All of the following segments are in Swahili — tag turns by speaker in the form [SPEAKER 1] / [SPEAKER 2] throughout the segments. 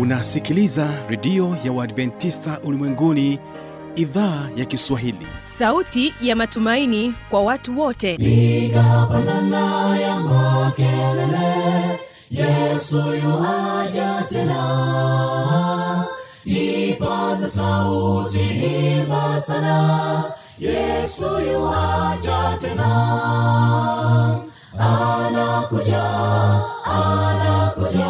[SPEAKER 1] unasikiliza redio ya uadventista ulimwenguni idhaa ya kiswahili.
[SPEAKER 2] Sauti ya matumaini kwa watu wote.
[SPEAKER 3] Piga pandana ya makelele yesu yuaja tena. Ipata sauti imba sana yesu yuaja tena. Anakuja anakuja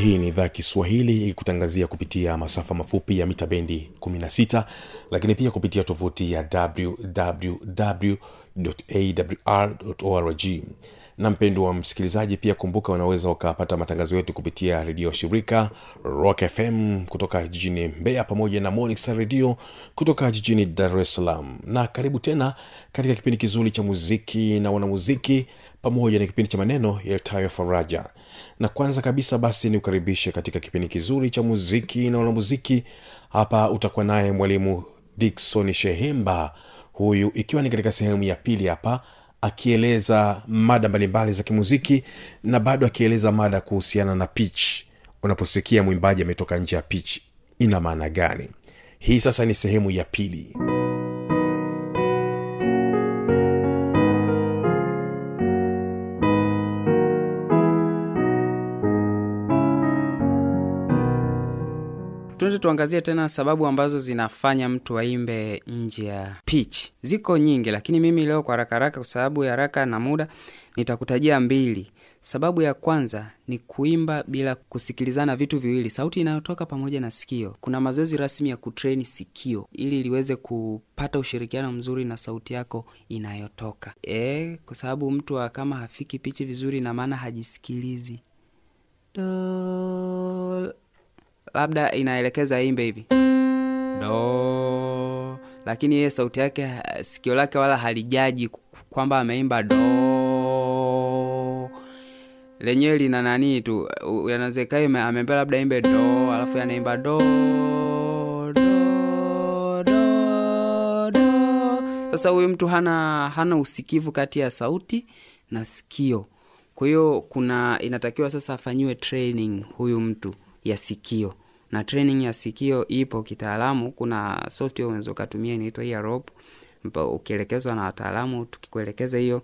[SPEAKER 1] hii ni idhaa kiswahili ikikutangazia kupitia masafa mafupi ya mita bendi 16 lakini pia kupitia tovuti ya wwwawr na mpendo wa msikilizaji pia kumbuka unaweza ukapata matangazo yetu kupitia redio shirika rock fm kutoka jijini mbeya pamoja na monix redio kutoka jijini dar es salaam. Na karibu tena katika kipindi kizuri cha muziki na wanamuziki pamoja na kipindi cha maneno yatayo faraja. Na kwanza kabisa basi niukaribishe katika kipindi kizuri cha muziki na wanamuziki hapa utakuwa naye mwalimu dikson shehemba huyu ikiwa ni katika sehemu ya pili hapa akieleza mada mbalimbali za kimuziki na bado akieleza mada kuhusiana na pitch. Unaposikia mwimbaji ametoka nje ya pitch ina maana gani? Hii sasa ni sehemu ya pili.
[SPEAKER 4] tuende tuangazie tena sababu ambazo zinafanya mtu aimbe nje ya pitch. Ziko nyingi lakini mimi leo kwa haraka haraka kwa sababu ya haraka na muda nitakutajia mbili. Sababu ya kwanza ni kuimba bila kusikilizana vitu viwili sauti inayotoka pamoja na sikio. Kuna mazoezi rasmi ya kutreni sikio ili liweze kupata ushirikiano mzuri na sauti yako inayotoka. E, kwa sababu mtu kama hafiki pichi vizuri na maana hajisikilizi. Do labda inaelekeza imbe hivi. Do. Lakini yeye sauti yake sikio lake wala halijaji kwamba ameimba do. Lenyewe lina nani tu yanawezekana ameambia labda imbe do alafu anaimba do do do do. Sasa huyu mtu hana hana usikivu kati ya sauti na sikio. Kwa hiyo kuna inatakiwa sasa afanyiwe training huyu mtu ya sikio na training ya sikio ipo kitaalamu. Kuna software unaweza ukatumia inaitwa earop ukielekezwa na wataalamu tukikuelekeza hiyo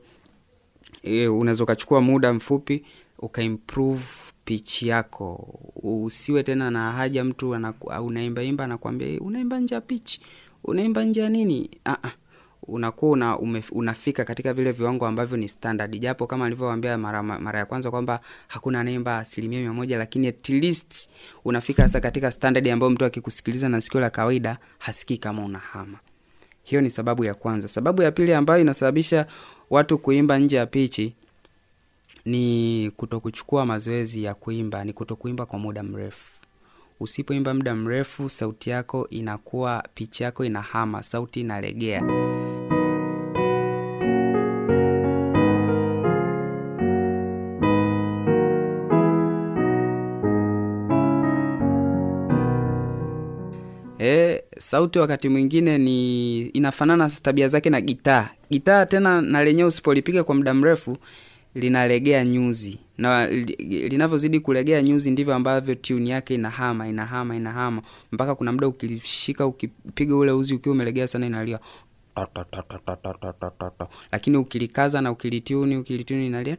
[SPEAKER 4] e, unaweza ukachukua muda mfupi ukaimprove pitch yako. Usiwe tena na haja mtu unaimbaimba anakwambia "Eh, unaimba nje ya pitch? Unaimba nje ya nini? Ah, ah unakuwa una, unafika katika vile viwango ambavyo ni standard. Japo kama alivyowambia mara, mara ya kwanza kwamba hakuna anaimba asilimia mia moja lakini at least unafika sasa katika standard ambayo mtu akikusikiliza na sikio la kawaida hasikii kama unahama hiyo ni sababu ya kwanza. Sababu ya pili ambayo inasababisha watu kuimba nje ya pichi ni kutokuchukua mazoezi ya kuimba ni kutokuimba kwa muda mrefu. Usipoimba muda mrefu sauti yako inakuwa pichi yako inahama sauti inalegea sauti wakati mwingine ni inafanana tabia zake na gitaa. Gitaa tena na lenyewe usipolipiga kwa muda mrefu linalegea nyuzi, na linavyozidi kulegea nyuzi ndivyo ambavyo tuni yake inahama inahama inahama, mpaka kuna muda ukilishika, ukipiga ule uzi ukiwa umelegea sana, inalia. Lakini ukilikaza na ukilituni ukilituni inalia.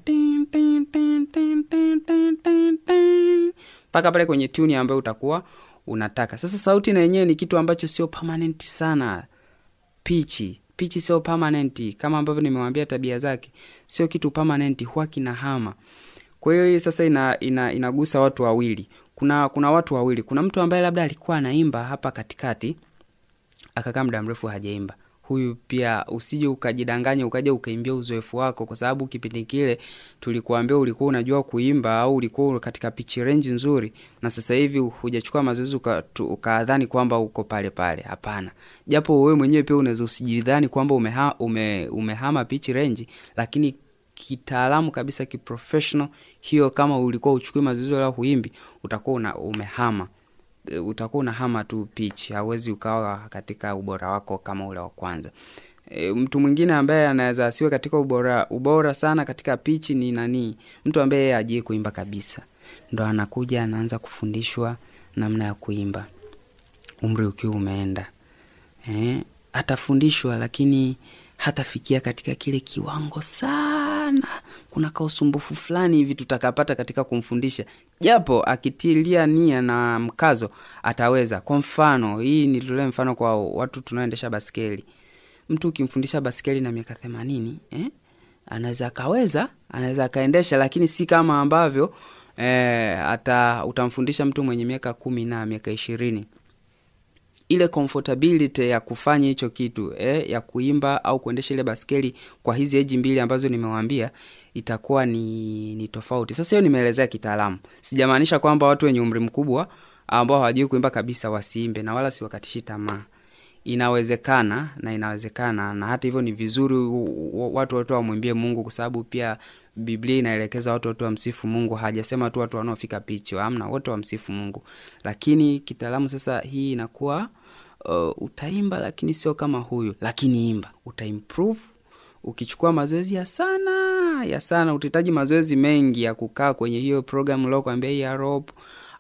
[SPEAKER 4] Mpaka pale kwenye tuni ambayo utakuwa unataka. Sasa sauti na yenyewe ni kitu ambacho sio permanent sana. Pichi. Pichi sio permanent. Kama ambavyo nimewambia tabia zake sio kitu permanent huwa kinahama. Kwa hiyo hii sasa ina, ina, inagusa watu wawili. Kuna kuna watu wawili. Kuna mtu ambaye labda alikuwa anaimba hapa katikati akakaa muda mrefu hajaimba huyu pia usije ukajidanganya ukaja ukaimbia uzoefu wako kwa sababu kipindi kile tulikuambia ulikuwa unajua kuimba au ulikuwa katika pitch range nzuri na sasa hivi hujachukua mazoezi uka- ukadhani kwamba uko pale pale. Hapana. Japo wewe mwenyewe pia unaweza usijidhani kwamba umeha, ume, umehama pitch range lakini kitaalamu kabisa kiprofessional hiyo kama ulikuwa uchukui mazoezi wala huimbi utakuwa umehama utakuwa unahama tu pitch hauwezi ukawa katika ubora wako kama ule wa kwanza. E, mtu mwingine ambaye anaweza asiwe katika ubora ubora sana katika pichi ni nani? Mtu ambaye ajie kuimba kabisa. Ndo anakuja anaanza kufundishwa namna ya kuimba. Umri ukiwa umeenda. E, atafundishwa lakini hatafikia katika kile kiwango sana kuna kausumbufu fulani hivi tutakapata katika kumfundisha. Japo akitilia nia na mkazo ataweza. Kwa mfano hii nitolee mfano kwa watu tunaoendesha baskeli mtu ukimfundisha baskeli na miaka themanini eh? anaweza akaweza anaweza akaendesha lakini si kama ambavyo eh, ata utamfundisha mtu mwenye miaka kumi na miaka ishirini ile comfortability ya kufanya hicho kitu eh, ya kuimba au kuendesha ile baskeli kwa hizi eji mbili ambazo nimewambia itakuwa ni, ni tofauti. Sasa hiyo nimeelezea kitaalamu. Sijamaanisha kwamba watu wenye umri mkubwa ambao hawajui kuimba kabisa wasiimbe na wala siwakatishi tamaa inawezekana na inawezekana na hata hivyo ni vizuri watu wote wamwimbie mungu kwa sababu pia biblia inaelekeza watu wote wamsifu mungu. Hajasema tu watu wanaofika pichi amna wote wamsifu mungu. Lakini kitaalamu sasa hii inakuwa uh, utaimba lakini sio kama huyu lakini imba. Utaimprove ukichukua mazoezi ya sana ya sana. Utahitaji mazoezi mengi ya kukaa kwenye hiyo program uliokwambia hii ya rope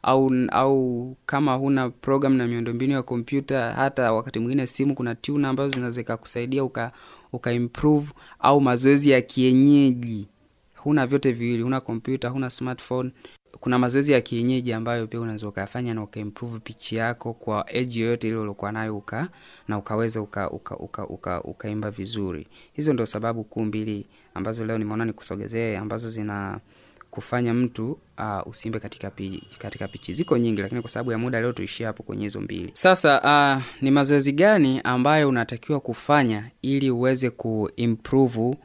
[SPEAKER 4] au au kama huna program na miundombinu ya kompyuta hata wakati mwingine simu kuna tuna ambazo zinaweza ikakusaidia uka, uka improve au mazoezi ya kienyeji. Huna vyote viwili huna kompyuta huna smartphone. Kuna mazoezi ya kienyeji ambayo pia unaweza ukayafanya na ukaimprove pichi yako kwa eji yoyote ile uliokuwa nayo uka na ukaweza ukaimba uka, uka, uka, ukaimba vizuri. Hizo ndio sababu kuu mbili ambazo leo nimeona nikusogezee ambazo zina kufanya mtu uh, usimbe katika, pi, katika pichi. Ziko nyingi lakini kwa sababu ya muda leo tuishie hapo kwenye hizo mbili. Sasa uh, ni mazoezi gani ambayo unatakiwa kufanya ili uweze kuimprove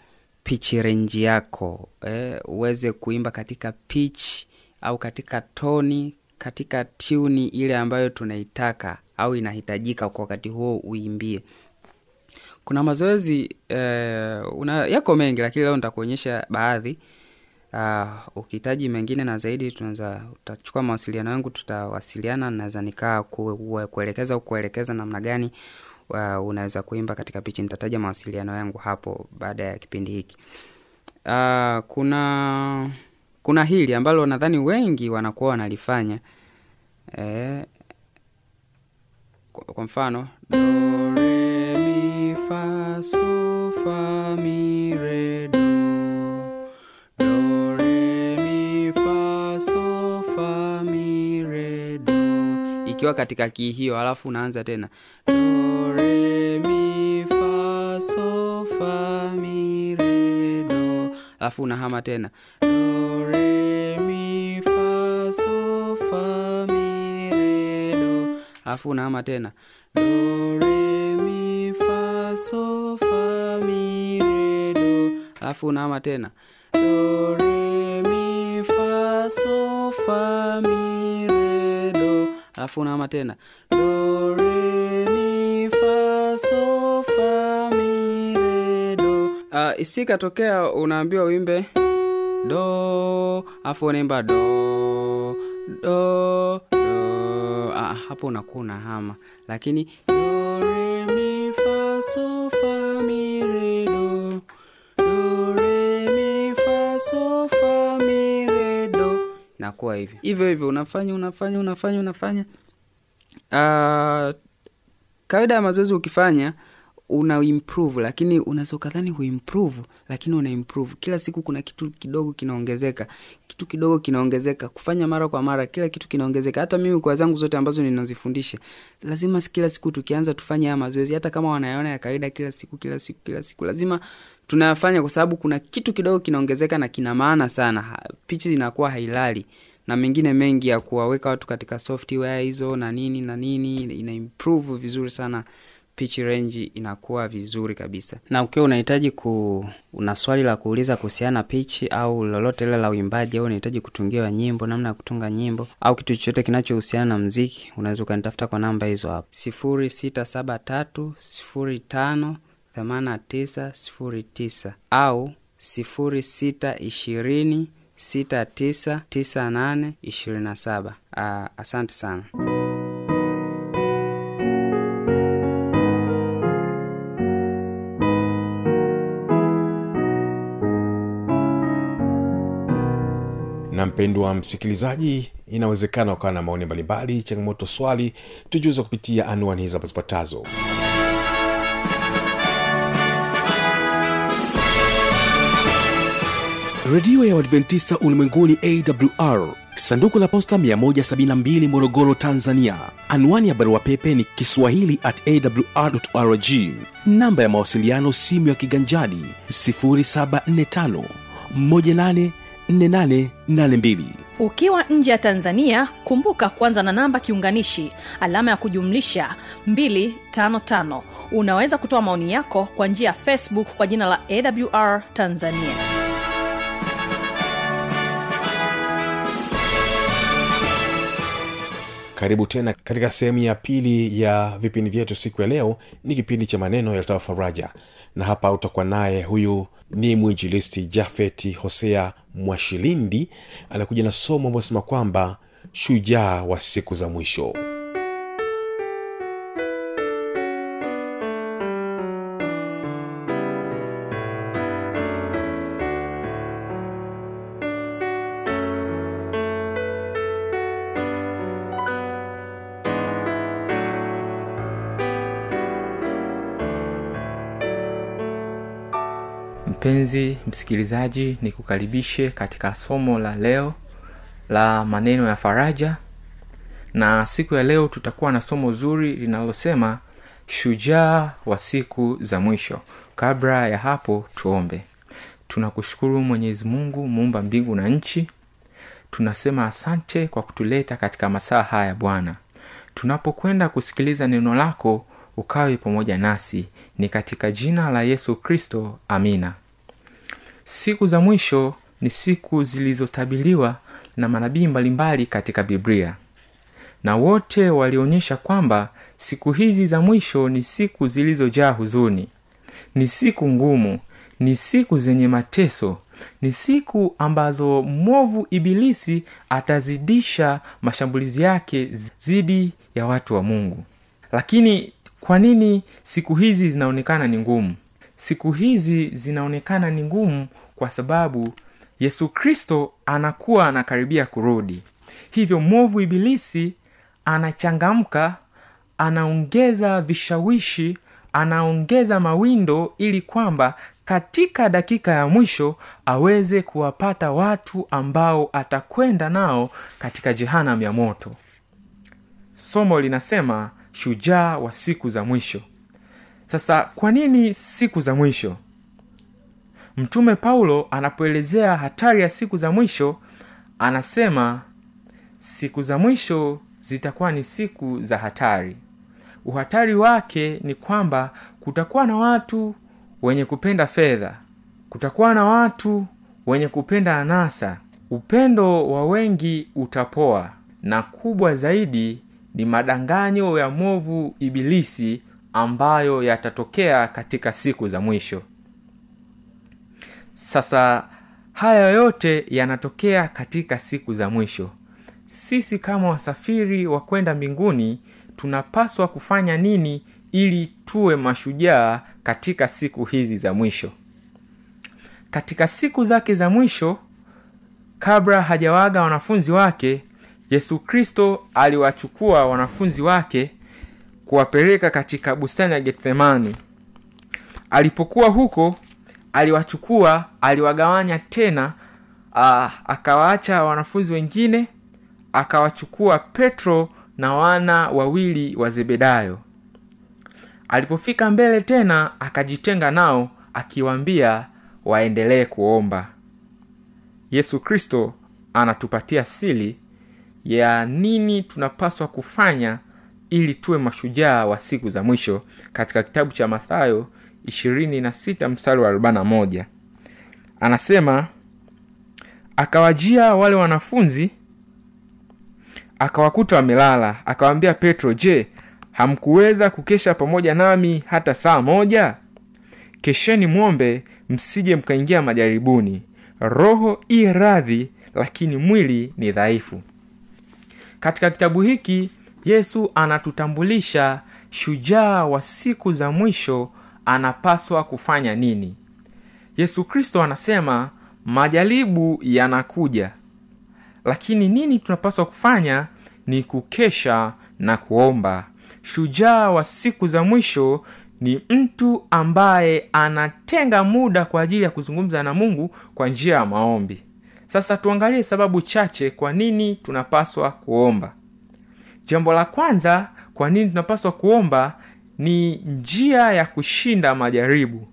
[SPEAKER 4] pitch range yako? Eh, uweze kuimba katika pitch au katika toni katika tuni ile ambayo tunaitaka au inahitajika kwa wakati huo uimbie. Kuna mazoezi eh, una, yako mengi lakini leo nitakuonyesha baadhi uh, ukihitaji mengine na zaidi tunaweza utachukua mawasiliano yangu tutawasiliana naweza nikaa kuelekeza kuelekeza namna gani uh, unaweza kuimba katika pichi nitataja mawasiliano yangu hapo baada ya kipindi hiki. Uh, kuna kuna hili ambalo nadhani wengi wanakuwa wanalifanya. Eh, kwa, mfano. Do re mi fa ikiwa katika kii hiyo alafu unaanza tena. Do re mi alafu unahama tena. Do re mi alafu unahama tena. Do re mi fa so fa mi re do. Alafu unahama tena alafu unaama tena. Do re uh, isikatokea unaambiwa wimbe do alafu unaimba do do do. Ah, hapo unakuwa unahama lakini do re mi fa so fa mi do inakuwa hivyo. Hivyo hivyo. Unafanya unafanya unafanya unafanya. Uh, kawaida ya mazoezi ukifanya una improve lakini unaweza huimprove lakini una improve. Kila siku kuna kitu kidogo kinaongezeka. Kitu kidogo kinaongezeka. Kufanya mara kwa mara kila kitu kinaongezeka. Hata mimi kwa zangu zote ambazo ninazifundisha lazima kila siku tukianza tufanye haya mazoezi. Hata kama wanayaona ya kawaida kila siku kila siku kila siku lazima tunayafanya kwa sababu kuna kitu kidogo kinaongezeka na kina maana sana. Pichi inakuwa hailali na mengine mengi ya kuwaweka watu katika software hizo na nini na nini ina improve vizuri sana pitch range inakuwa vizuri kabisa. Na ukiwa unahitaji ku una swali la kuuliza kuhusiana na pitch au lolote lile la uimbaji au unahitaji kutungiwa nyimbo namna ya kutunga nyimbo au kitu chochote kinachohusiana na mziki unaweza ukanitafuta kwa namba hizo hapo. Sifuri sita saba tatu sifuri tano themana tisa sifuri tisa. Au sifuri sita ishirini sita tisa tisa saba. Asante sana
[SPEAKER 1] mpendwa msikilizaji inawezekana ukawa na maoni mbalimbali changamoto swali tujuza kupitia anuani hizi hapo zifuatazo. Redio ya uadventista ulimwenguni awr sanduku la posta 172 morogoro tanzania. Anwani ya barua pepe ni kiswahili at awrrg namba ya mawasiliano simu ya kiganjadi 745 184882
[SPEAKER 2] ukiwa nje ya tanzania kumbuka kwanza na namba kiunganishi alama ya kujumlisha 255 unaweza kutoa maoni yako kwa njia ya facebook kwa jina la awr tanzania.
[SPEAKER 1] Karibu tena katika sehemu ya pili ya vipindi vyetu siku ya leo ni kipindi cha maneno yaletayo faraja na hapa utakuwa naye huyu ni mwinjilisti jafeti hosea mwashilindi anakuja na somo ambayo sema kwamba shujaa wa siku za mwisho
[SPEAKER 5] mpenzi msikilizaji nikukaribishe katika somo la leo la maneno ya faraja. Na siku ya leo tutakuwa na somo zuri linalosema shujaa wa siku za mwisho. Kabla ya hapo tuombe. Tunakushukuru mwenyezi mungu muumba mbingu na nchi. Tunasema asante kwa kutuleta katika masaa haya bwana. Tunapokwenda kusikiliza neno lako ukawe pamoja nasi. Ni katika jina la yesu kristo amina siku za mwisho ni siku zilizotabiliwa na manabii mbalimbali katika biblia. Na wote walionyesha kwamba siku hizi za mwisho ni siku zilizojaa huzuni ni siku ngumu ni siku zenye mateso ni siku ambazo mwovu ibilisi atazidisha mashambulizi yake dhidi ya watu wa mungu. Lakini kwa nini siku hizi zinaonekana ni ngumu siku hizi zinaonekana ni ngumu kwa sababu yesu kristo anakuwa anakaribia kurudi. Hivyo mwovu ibilisi anachangamka anaongeza vishawishi anaongeza mawindo ili kwamba katika dakika ya mwisho aweze kuwapata watu ambao atakwenda nao katika jehanam ya moto. Somo linasema shujaa wa siku za mwisho sasa kwa nini siku za mwisho? Mtume paulo anapoelezea hatari ya siku za mwisho anasema siku za mwisho zitakuwa ni siku za hatari. Uhatari wake ni kwamba kutakuwa na watu wenye kupenda fedha kutakuwa na watu wenye kupenda anasa. Upendo wa wengi utapoa na kubwa zaidi ni madanganyo ya movu ibilisi ambayo yatatokea katika siku za mwisho. Sasa haya yote yanatokea katika siku za mwisho. Sisi kama wasafiri wa kwenda mbinguni tunapaswa kufanya nini ili tuwe mashujaa katika siku hizi za mwisho? Katika siku zake za mwisho kabla hajawaga wanafunzi wake yesu kristo aliwachukua wanafunzi wake kuwapeleka katika bustani ya gethemani alipokuwa huko aliwachukua aliwagawanya tena uh, akawaacha wanafunzi wengine akawachukua petro na wana wawili wa zebedayo. Alipofika mbele tena akajitenga nao akiwaambia waendelee kuomba. Yesu kristo anatupatia sili ya nini tunapaswa kufanya ili tuwe mashujaa wa siku za mwisho katika kitabu cha mathayo 26 mstari wa 41 anasema akawajia wale wanafunzi akawakuta wamelala akawaambia petro je hamkuweza kukesha pamoja nami hata saa moja? Kesheni mwombe msije mkaingia majaribuni. Roho i radhi lakini mwili ni dhaifu. Katika kitabu hiki yesu anatutambulisha shujaa wa siku za mwisho anapaswa kufanya nini? Yesu kristo anasema majaribu yanakuja. Lakini nini tunapaswa kufanya? Ni kukesha na kuomba. Shujaa wa siku za mwisho ni mtu ambaye anatenga muda kwa ajili ya kuzungumza na mungu kwa njia ya maombi. Sasa tuangalie sababu chache kwa nini tunapaswa kuomba jambo la kwanza kwa nini tunapaswa kuomba ni njia ya kushinda majaribu.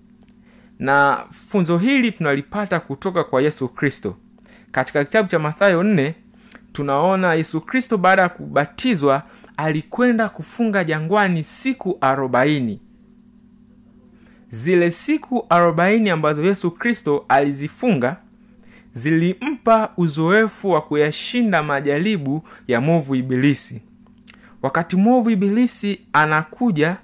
[SPEAKER 5] Na funzo hili tunalipata kutoka kwa yesu kristo. Katika kitabu cha mathayo 4 tunaona yesu kristo baada ya kubatizwa alikwenda kufunga jangwani siku arobaini. Zile siku arobaini ambazo yesu kristo alizifunga zilimpa uzoefu wa kuyashinda majaribu ya movu ibilisi wakati mwovu ibilisi anakuja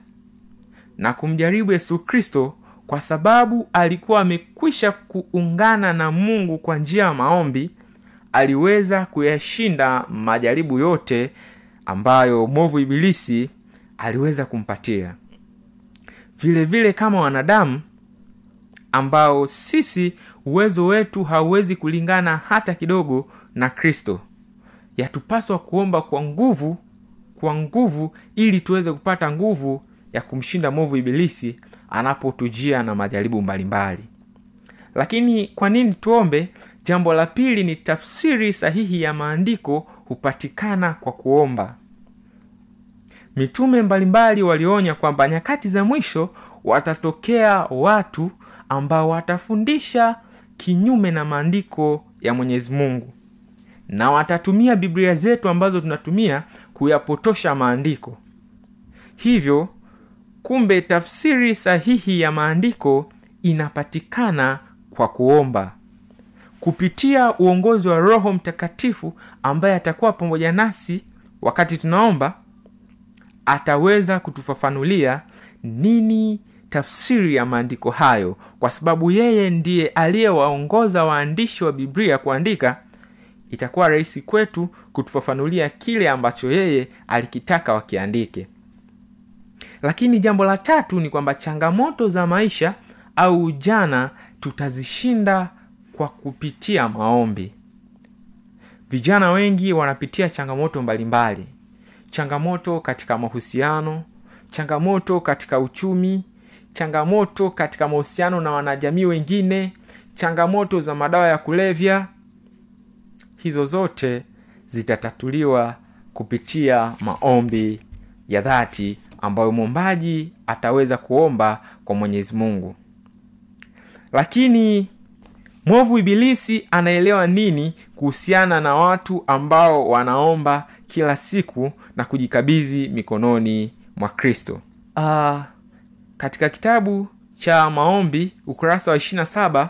[SPEAKER 5] na kumjaribu yesu kristo kwa sababu alikuwa amekwisha kuungana na mungu kwa njia ya maombi aliweza kuyashinda majaribu yote ambayo mwovu ibilisi aliweza kumpatia. Vile vile kama wanadamu ambao sisi uwezo wetu hauwezi kulingana hata kidogo na kristo yatupaswa kuomba kwa nguvu kwa nguvu ili tuweze kupata nguvu ya kumshinda mwovu ibilisi anapotujia na majaribu mbalimbali. Lakini kwa nini tuombe? Jambo la pili ni tafsiri sahihi ya maandiko hupatikana kwa kuomba. Mitume mbalimbali walionya kwamba nyakati za mwisho watatokea watu ambao watafundisha kinyume na maandiko ya mwenyezi mungu. Na watatumia biblia zetu ambazo tunatumia kuyapotosha maandiko. Hivyo kumbe tafsiri sahihi ya maandiko inapatikana kwa kuomba. Kupitia uongozi wa roho mtakatifu ambaye atakuwa pamoja nasi wakati tunaomba ataweza kutufafanulia nini tafsiri ya maandiko hayo kwa sababu yeye ndiye aliyewaongoza waandishi wa biblia kuandika itakuwa rahisi kwetu kutufafanulia kile ambacho yeye alikitaka wakiandike lakini jambo la tatu ni kwamba changamoto za maisha au ujana tutazishinda kwa kupitia maombi vijana wengi wanapitia changamoto mbalimbali mbali. changamoto katika mahusiano changamoto katika uchumi changamoto katika mahusiano na wanajamii wengine changamoto za madawa ya kulevya hizo zote zitatatuliwa kupitia maombi ya dhati ambayo mwombaji ataweza kuomba kwa mwenyezi mungu. Lakini mwovu ibilisi anaelewa nini kuhusiana na watu ambao wanaomba kila siku na kujikabidhi mikononi mwa kristo? Uh, katika kitabu cha maombi ukurasa wa 27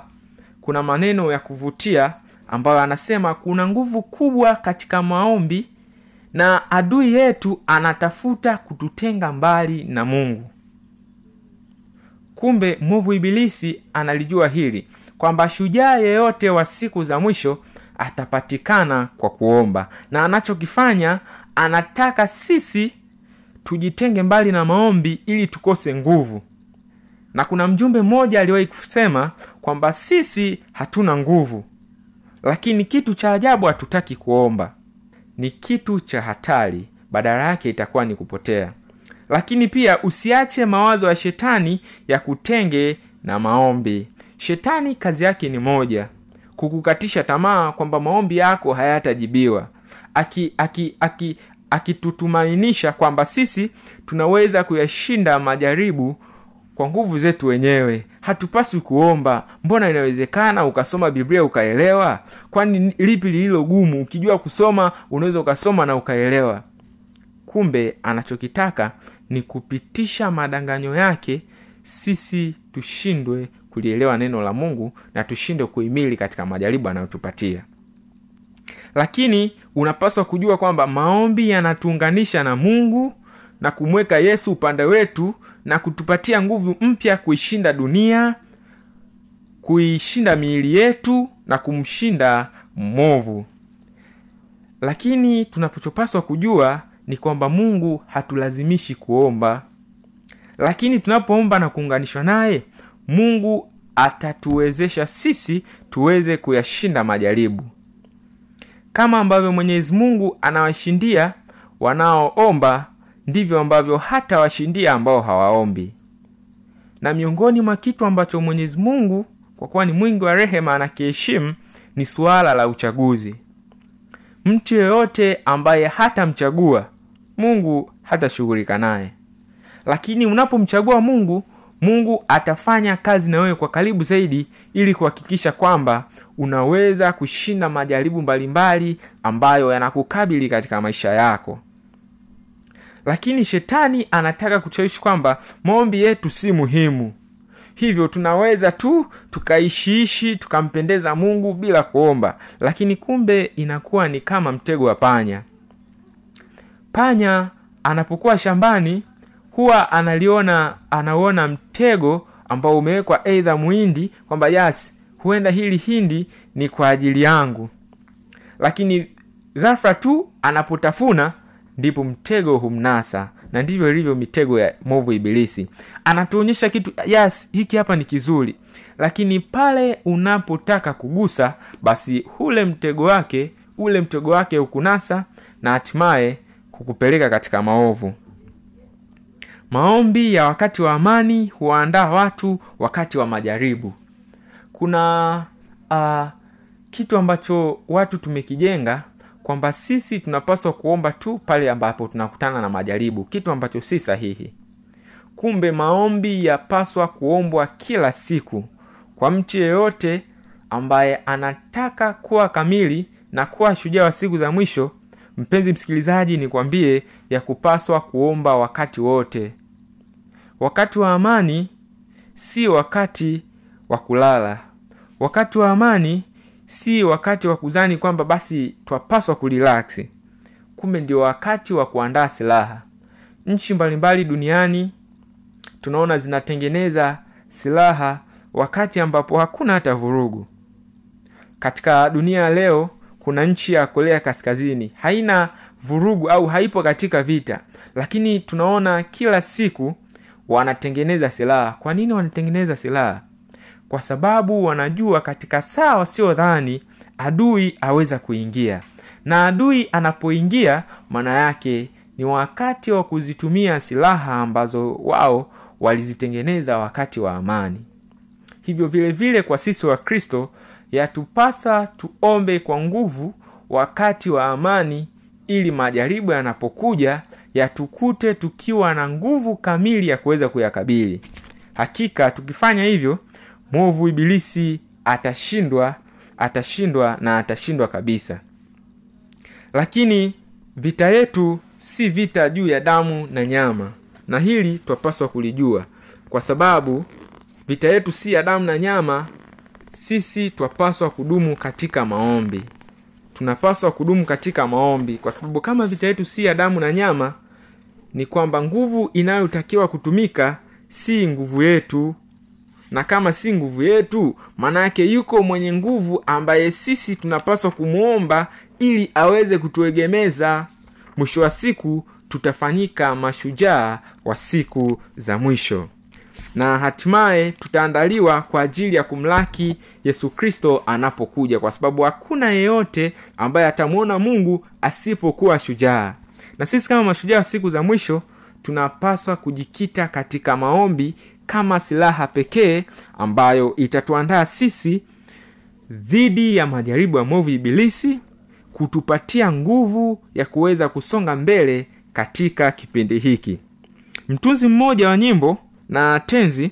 [SPEAKER 5] kuna maneno ya kuvutia ambayo anasema kuna nguvu kubwa katika maombi na adui yetu anatafuta kututenga mbali na mungu. Kumbe mwovu ibilisi analijua hili kwamba shujaa yeyote wa siku za mwisho atapatikana kwa kuomba. Na anachokifanya anataka sisi tujitenge mbali na maombi ili tukose nguvu. Na kuna mjumbe mmoja aliwahi kusema kwamba sisi hatuna nguvu lakini kitu cha ajabu hatutaki kuomba. Ni kitu cha hatari. Badala yake itakuwa ni kupotea. Lakini pia usiache mawazo ya shetani ya kutenge na maombi. Shetani kazi yake ni moja. Kukukatisha tamaa kwamba maombi yako hayatajibiwa. Akitutumainisha aki, aki, aki kwamba sisi tunaweza kuyashinda majaribu kwa nguvu zetu wenyewe hatupaswi kuomba. Mbona inawezekana ukasoma biblia ukaelewa? Kwani lipi lililo gumu? Ukijua kusoma unaweza ukasoma na ukaelewa. Kumbe anachokitaka ni kupitisha madanganyo yake sisi tushindwe kulielewa neno la mungu na tushindwe kuhimili katika majaribu anayotupatia. Lakini unapaswa kujua kwamba maombi yanatuunganisha na mungu na kumweka yesu upande wetu na kutupatia nguvu mpya kuishinda dunia kuishinda miili yetu na kumshinda mwovu. Lakini tunapochopaswa kujua ni kwamba mungu hatulazimishi kuomba. Lakini tunapoomba na kuunganishwa naye mungu atatuwezesha sisi tuweze kuyashinda majaribu. Kama ambavyo mwenyezi mungu anawashindia wanaoomba ndivyo ambavyo hata washindia ambao hawaombi. Na miongoni mwa kitu ambacho mwenyezi mungu kwa kuwa ni mwingi wa rehema anakiheshimu ni suala la uchaguzi. Mtu yeyote ambaye hatamchagua mungu hatashughulika naye. Lakini unapomchagua mungu mungu atafanya kazi na wewe kwa karibu zaidi ili kuhakikisha kwamba unaweza kushinda majaribu mbalimbali ambayo yanakukabili katika maisha yako lakini shetani anataka kutushawishi kwamba maombi yetu si muhimu. Hivyo tunaweza tu tukaishiishi tukampendeza mungu bila kuomba. Lakini kumbe inakuwa ni kama mtego wa panya. Panya anapokuwa shambani huwa analiona anauona mtego ambao umewekwa eidha muhindi kwamba yas huenda hili hindi ni kwa ajili yangu. Lakini ghafla tu anapotafuna ndipo mtego humnasa na ndivyo ilivyo mitego ya movu ibilisi. Anatuonyesha kitu yes hiki hapa ni kizuri lakini pale unapotaka kugusa basi ule mtego wake ule mtego wake hukunasa na hatimaye kukupeleka katika maovu. Maombi ya wakati wa amani huwaandaa watu wakati wa majaribu. Kuna uh, kitu ambacho watu tumekijenga kwamba sisi tunapaswa kuomba tu pale ambapo tunakutana na majaribu kitu ambacho si sahihi. Kumbe maombi yapaswa kuombwa kila siku kwa mtu yeyote ambaye anataka kuwa kamili na kuwa shujaa wa siku za mwisho. Mpenzi msikilizaji nikwambie ya kupaswa kuomba wakati wote. Wakati wa amani si wakati wa kulala. Wakati wa amani si wakati wa kuzani kwamba basi twapaswa kurilaksi kumbe ndio wakati wa kuandaa silaha. Nchi mbalimbali duniani tunaona zinatengeneza silaha wakati ambapo hakuna hata vurugu. Katika dunia ya leo kuna nchi ya korea kaskazini. Haina vurugu au haipo katika vita lakini tunaona kila siku wanatengeneza silaha. Kwa nini wanatengeneza silaha kwa sababu wanajua katika saa wasiodhani adui aweza kuingia. Na adui anapoingia maana yake ni wakati wa kuzitumia silaha ambazo wao walizitengeneza wakati wa amani. Hivyo vile vile kwa sisi wa kristo yatupasa tuombe kwa nguvu wakati wa amani ili majaribu yanapokuja yatukute tukiwa na nguvu kamili ya kuweza kuyakabili. Hakika tukifanya hivyo mwovu ibilisi atashindwa atashindwa na atashindwa kabisa. Lakini vita yetu si vita juu ya damu na nyama na hili twapaswa kulijua kwa sababu vita yetu si ya damu na nyama sisi twapaswa kudumu katika maombi. Tunapaswa kudumu katika maombi kwa sababu kama vita yetu si ya damu na nyama ni kwamba nguvu inayotakiwa kutumika si nguvu yetu na kama si nguvu yetu maana yake yuko mwenye nguvu ambaye sisi tunapaswa kumwomba ili aweze kutuegemeza. Mwisho wa siku tutafanyika mashujaa wa siku za mwisho. Na hatimaye tutaandaliwa kwa ajili ya kumlaki yesu kristo anapokuja kwa sababu hakuna yeyote ambaye atamwona mungu asipokuwa shujaa. Na sisi kama mashujaa wa siku za mwisho tunapaswa kujikita katika maombi kama silaha pekee ambayo itatuandaa sisi dhidi ya majaribu ya mwovu ibilisi kutupatia nguvu ya kuweza kusonga mbele katika kipindi hiki. Mtunzi mmoja wa nyimbo na tenzi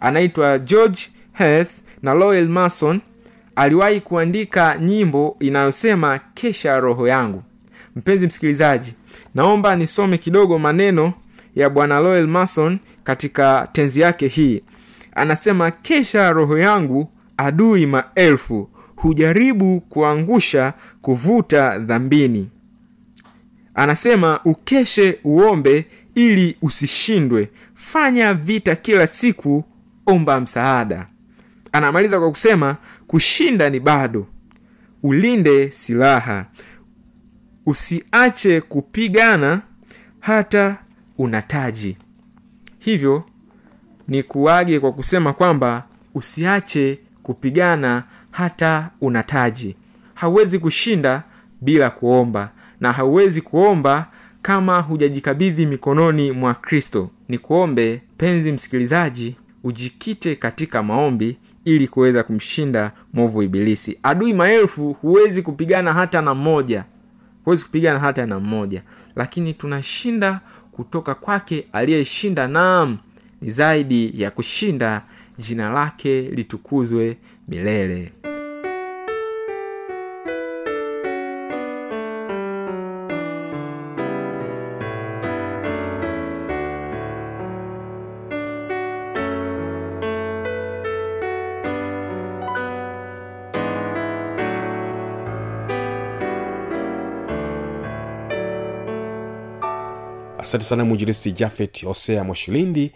[SPEAKER 5] anaitwa george heath na lowell mason aliwahi kuandika nyimbo inayosema kesha roho yangu. Mpenzi msikilizaji naomba nisome kidogo maneno ya bwana loel mason katika tenzi yake hii. Anasema kesha roho yangu adui maelfu hujaribu kuangusha kuvuta dhambini. Anasema ukeshe uombe ili usishindwe. Fanya vita kila siku omba msaada. Anamaliza kwa kusema kushinda ni bado. Ulinde silaha. Usiache kupigana hata unataji hivyo ni kuage kwa kusema kwamba usiache kupigana hata unataji. Hauwezi kushinda bila kuomba na hauwezi kuomba kama hujajikabidhi mikononi mwa kristo. Ni kuombe penzi msikilizaji ujikite katika maombi ili kuweza kumshinda mwovu ibilisi. Adui maelfu huwezi kupigana hata na mmoja. Huwezi kupigana hata na mmoja. Lakini tunashinda kutoka kwake aliyeshinda naam ni zaidi ya kushinda jina lake litukuzwe milele
[SPEAKER 1] asante sana mwinjilisi jafet hosea mwashilindi.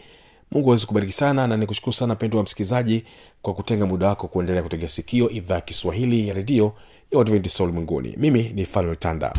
[SPEAKER 1] Mungu aweze kubariki sana na nikushukuru sana pendo wa msikilizaji kwa kutenga muda wako kuendelea kutegea sikio idhaa ya kiswahili ya redio ya wadventista ulimwenguni mimi ni fanuel tanda